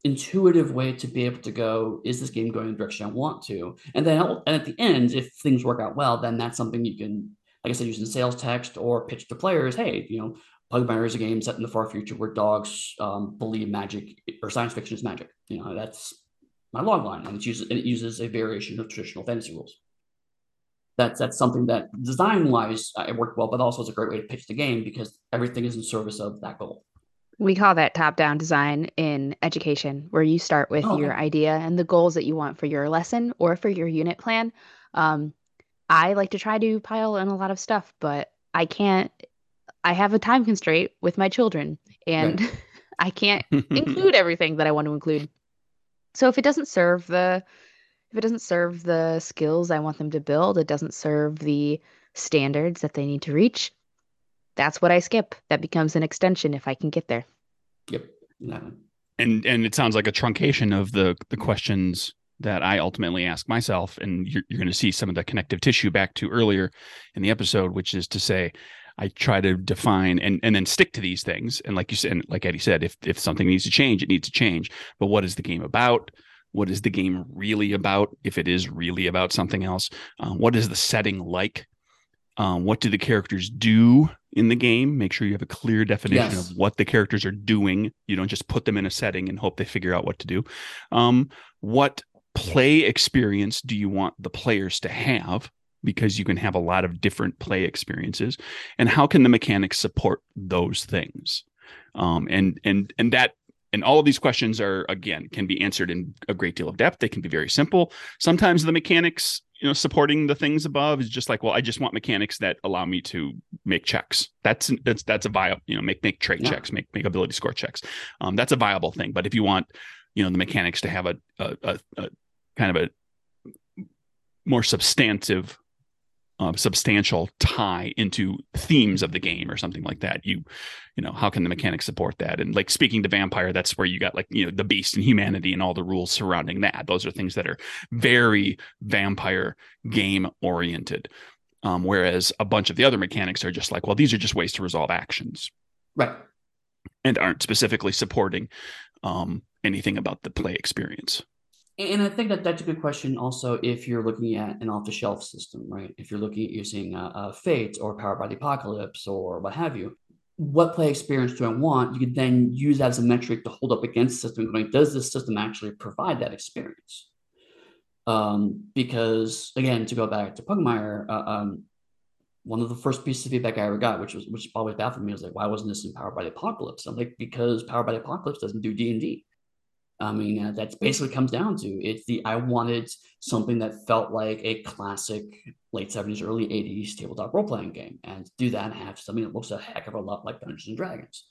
intuitive way to be able to go is this game going in the direction i want to and then and at the end if things work out well then that's something you can like i said using sales text or pitch to players hey you know Pugmire is a game set in the far future where dogs um, believe magic or science fiction is magic. You know, that's my log line, and it uses, it uses a variation of traditional fantasy rules. That's that's something that design wise uh, it worked well, but also it's a great way to pitch the game because everything is in service of that goal. We call that top down design in education, where you start with oh, your okay. idea and the goals that you want for your lesson or for your unit plan. Um, I like to try to pile in a lot of stuff, but I can't. I have a time constraint with my children, and right. I can't include everything that I want to include. So if it doesn't serve the if it doesn't serve the skills I want them to build, it doesn't serve the standards that they need to reach, that's what I skip. That becomes an extension if I can get there. Yep. And and it sounds like a truncation of the the questions that I ultimately ask myself, and you're, you're going to see some of the connective tissue back to earlier in the episode, which is to say, I try to define and and then stick to these things. And like you said, like Eddy said, if if something needs to change, it needs to change. But what is the game about? What is the game really about? If it is really about something else, um, what is the setting like? Um, what do the characters do in the game? Make sure you have a clear definition yes. of what the characters are doing. You don't just put them in a setting and hope they figure out what to do. Um, what play experience do you want the players to have? Because you can have a lot of different play experiences, and how can the mechanics support those things? Um, and and and that and all of these questions are again can be answered in a great deal of depth. They can be very simple. Sometimes the mechanics you know supporting the things above is just like well i just want mechanics that allow me to make checks. That's that's that's a viable you know make make trade yeah. checks make make ability score checks. Um, that's a viable thing. But if you want you know the mechanics to have a, a, a, a kind of a more substantive uh, substantial tie into themes of the game or something like that. You you know how can the mechanics support that? And like speaking to vampire that's where you got like you know the beast and humanity and all the rules surrounding that. Those are things that are very vampire game oriented. Um, whereas a bunch of the other mechanics are just like well these are just ways to resolve actions. Right. And aren't specifically supporting um, anything about the play experience and I think that that's a good question also if you're looking at an off the shelf system, right? If you're looking at using Fate or Powered by the Apocalypse or what have you, what play experience do I want? You could then use that as a metric to hold up against the system. Going, does this system actually provide that experience? Um, because again, to go back to Pugmire, uh, um, one of the first pieces of feedback I ever got, which was which always baffled me, was like, why wasn't this in Powered by the Apocalypse? I'm like, because Powered by the Apocalypse doesn't do D and D. I mean, uh, that basically comes down to it's the I wanted something that felt like a classic late 70s, early 80s tabletop role playing game. And do that, have something that looks a heck of a lot like Dungeons and Dragons.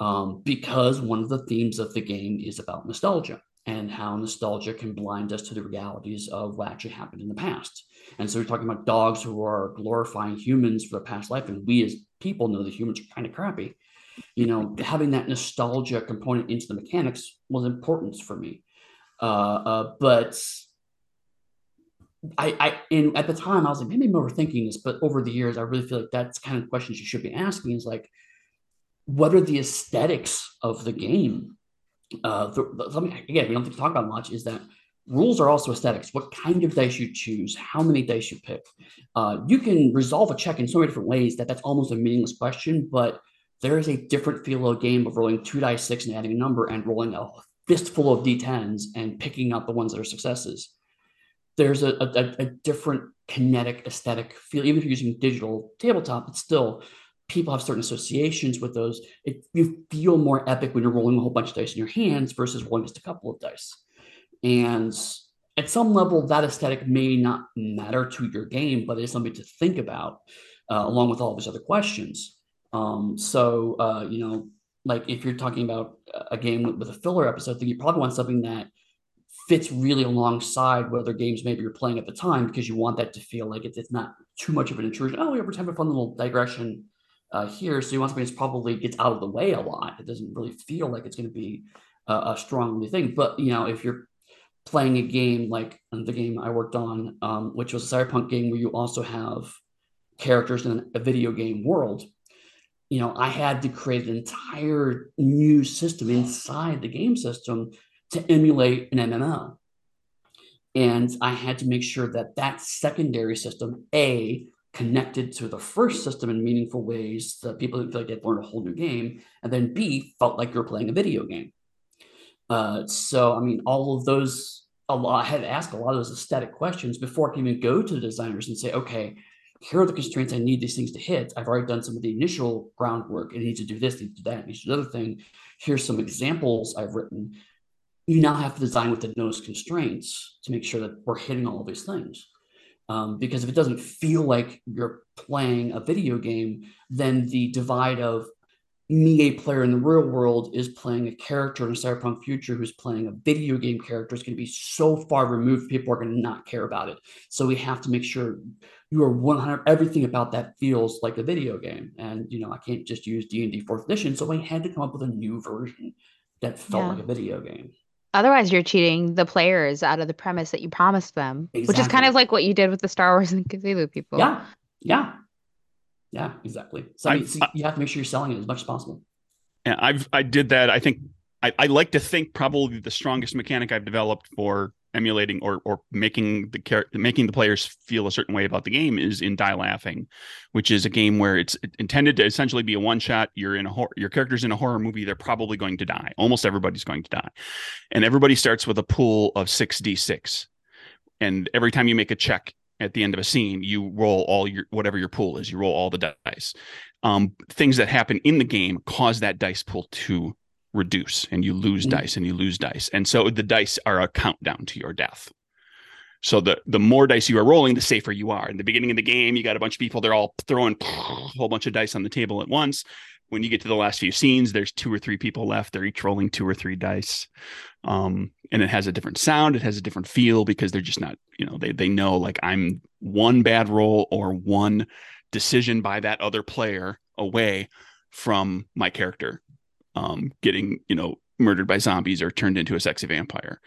Um, because one of the themes of the game is about nostalgia and how nostalgia can blind us to the realities of what actually happened in the past. And so we're talking about dogs who are glorifying humans for their past life, and we as people know that humans are kind of crappy you know, having that nostalgia component into the mechanics was important for me. Uh, uh, but I, I, and at the time I was like, maybe I'm overthinking this, but over the years, I really feel like that's kind of questions you should be asking is like, what are the aesthetics of the game? Uh, the, the, me, again, we don't think to talk about much is that rules are also aesthetics. What kind of dice you choose, how many dice you pick. Uh, you can resolve a check in so many different ways that that's almost a meaningless question, but there is a different feel of game of rolling two dice six and adding a number and rolling a fistful of d10s and picking out the ones that are successes. There's a, a, a different kinetic aesthetic feel. Even if you're using digital tabletop, it's still people have certain associations with those. It, you feel more epic when you're rolling a whole bunch of dice in your hands versus rolling just a couple of dice. And at some level, that aesthetic may not matter to your game, but it's something to think about uh, along with all of these other questions. Um, so uh, you know, like if you're talking about a game with, a filler episode, then you probably want something that fits really alongside what other games maybe you're playing at the time because you want that to feel like it's, it's not too much of an intrusion. Oh, we're having a fun little digression uh, here. So you want something that's probably gets out of the way a lot. It doesn't really feel like it's going to be a, a strong thing. But you know, if you're playing a game like the game I worked on, um, which was a cyberpunk game where you also have characters in a video game world. You know, I had to create an entire new system inside the game system to emulate an MMO. And I had to make sure that that secondary system, A, connected to the first system in meaningful ways that people didn't feel like they'd learned a whole new game, and then B, felt like you're playing a video game. Uh, so, I mean, all of those, a lot, I had to ask a lot of those aesthetic questions before I can even go to the designers and say, okay, here are the constraints I need these things to hit. I've already done some of the initial groundwork. It needs to do this, needs to do that, needs to do the other thing. Here's some examples I've written. You now have to design within those constraints to make sure that we're hitting all these things. Um, because if it doesn't feel like you're playing a video game, then the divide of me, a player in the real world, is playing a character in a cyberpunk future who's playing a video game character is going to be so far removed, people are going to not care about it. So we have to make sure you are 100 everything about that feels like a video game and you know i can't just use d&d fourth edition so i had to come up with a new version that felt yeah. like a video game otherwise you're cheating the players out of the premise that you promised them exactly. which is kind of like what you did with the star wars and cthulhu people yeah yeah yeah exactly so, I, so you have to make sure you're selling it as much as possible yeah i've i did that i think I, I like to think probably the strongest mechanic i've developed for emulating or or making the char- making the players feel a certain way about the game is in Die Laughing, which is a game where it's intended to essentially be a one shot. You're in a horror, your character's in a horror movie. They're probably going to die. Almost everybody's going to die, and everybody starts with a pool of six d six, and every time you make a check at the end of a scene, you roll all your whatever your pool is. You roll all the dice. Um, things that happen in the game cause that dice pool to reduce and you lose mm-hmm. dice and you lose dice. And so the dice are a countdown to your death. So the the more dice you are rolling, the safer you are. In the beginning of the game, you got a bunch of people, they're all throwing a whole bunch of dice on the table at once. When you get to the last few scenes, there's two or three people left. They're each rolling two or three dice. Um, and it has a different sound, it has a different feel because they're just not, you know, they they know like I'm one bad roll or one decision by that other player away from my character um, getting you know murdered by zombies or turned into a sexy vampire.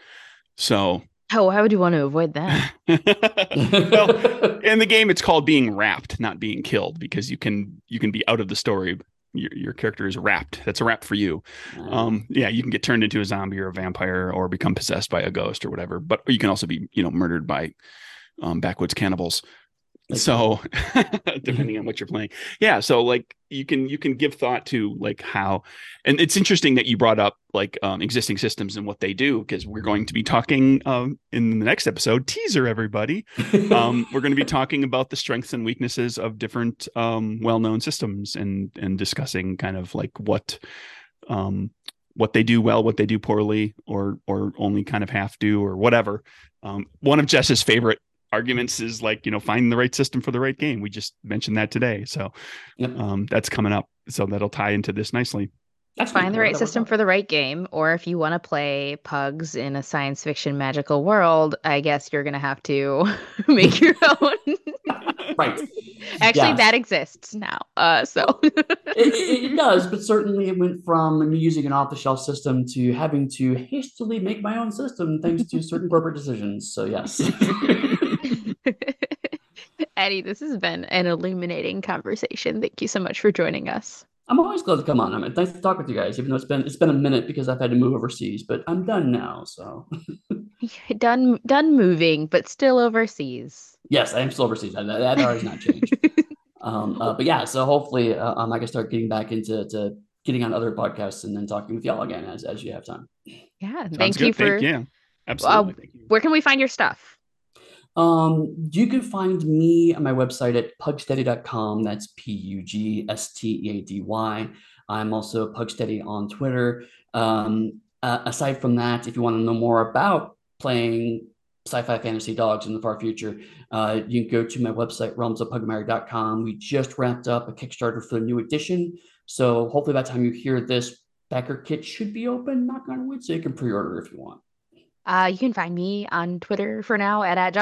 So how how would you want to avoid that? well, in the game, it's called being wrapped, not being killed, because you can you can be out of the story. Your, your character is wrapped. That's a wrap for you. Um, yeah, you can get turned into a zombie or a vampire or become possessed by a ghost or whatever. But you can also be, you know, murdered by um, backwoods cannibals so depending on what you're playing. Yeah so like you can you can give thought to like how and it's interesting that you brought up like um, existing systems and what they do because we're going to be talking um, in the next episode teaser everybody. Um, we're going to be talking about the strengths and weaknesses of different um, well-known systems and and discussing kind of like what um, what they do well what they do poorly or or only kind of half do or whatever. Um, one of jess's favorite arguments is like you know finding the right system for the right game. We just mentioned that today. So yep. um, that's coming up. So that'll tie into this nicely. That's find the right system for the right game or if you want to play pugs in a science fiction magical world i guess you're gonna have to make your own. Right. Actually yes. that exists now uh, so. It, it, does but certainly it went from me using an off-the-shelf system to having to hastily make my own system thanks to certain corporate decisions. So yes Eddy, this has been an illuminating conversation. Thank you so much for joining us. I'm always glad to come on. I mean, nice to talk with you guys, even though it's been it's been a minute because I've had to move overseas, but I'm done now. So done done moving, but still overseas. Yes, I am still overseas. That, that has not changed. um, uh, but yeah, so hopefully uh, um, I can start getting back into to getting on other podcasts and then talking with y'all again as as you have time. Yeah, Sounds thank good. you for thank, yeah, absolutely. Uh, you. Where can we find your stuff? Um, you can find me on my website at pugsteady.com. That's P U G S T E A D Y. I'm also Pugsteady on Twitter. Um, uh, aside from that, if you want to know more about playing sci-fi fantasy dogs in the far future, uh, you can go to my website, realmsofpugmire.com. We just wrapped up a Kickstarter for the new edition. So hopefully by the time you hear this, BackerKit should be open, knock on wood, so you can pre-order if you want. Uh, you can find me on Twitter for now at, at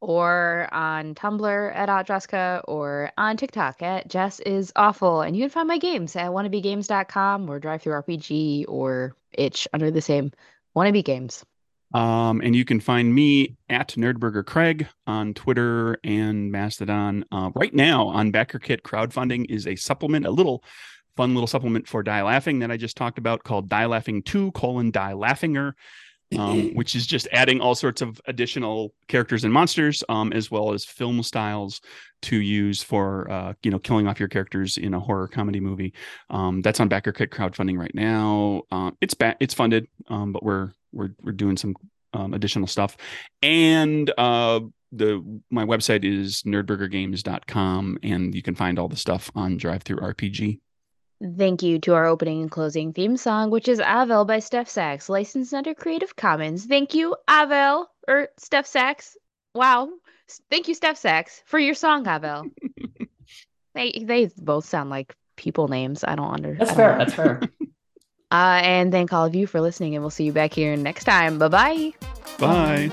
or on Tumblr at Joska or on TikTok at Jess is awful. And you can find my games at wannabegames.com or DriveThruRPG or itch under the same wannabe games. Um, and you can find me at Nerdburger Craig on Twitter and Mastodon. Uh, right now on BackerKit, crowdfunding is a supplement, a little fun little supplement for Die Laughing that I just talked about called Die Laughing 2 colon Die Laughinger. Um, which is just adding all sorts of additional characters and monsters, um, as well as film styles to use for uh, you know killing off your characters in a horror comedy movie. Um, that's on BackerKit crowdfunding right now. Uh, it's ba- it's funded, um, but we're we're we're doing some um, additional stuff, and uh, the my website is nerdburgergames.com, and you can find all the stuff on DriveThruRPG. Thank you to our opening and closing theme song, which is Avel by Steph Sachs, licensed under Creative Commons. Thank you, Avel, or Steph Sachs. Wow. Thank you, Steph Sachs, for your song, Avel. they they both sound like people names. I don't understand. That's fair. Know. That's fair. Uh, and thank all of you for listening, and we'll see you back here next time. Bye-bye. Bye.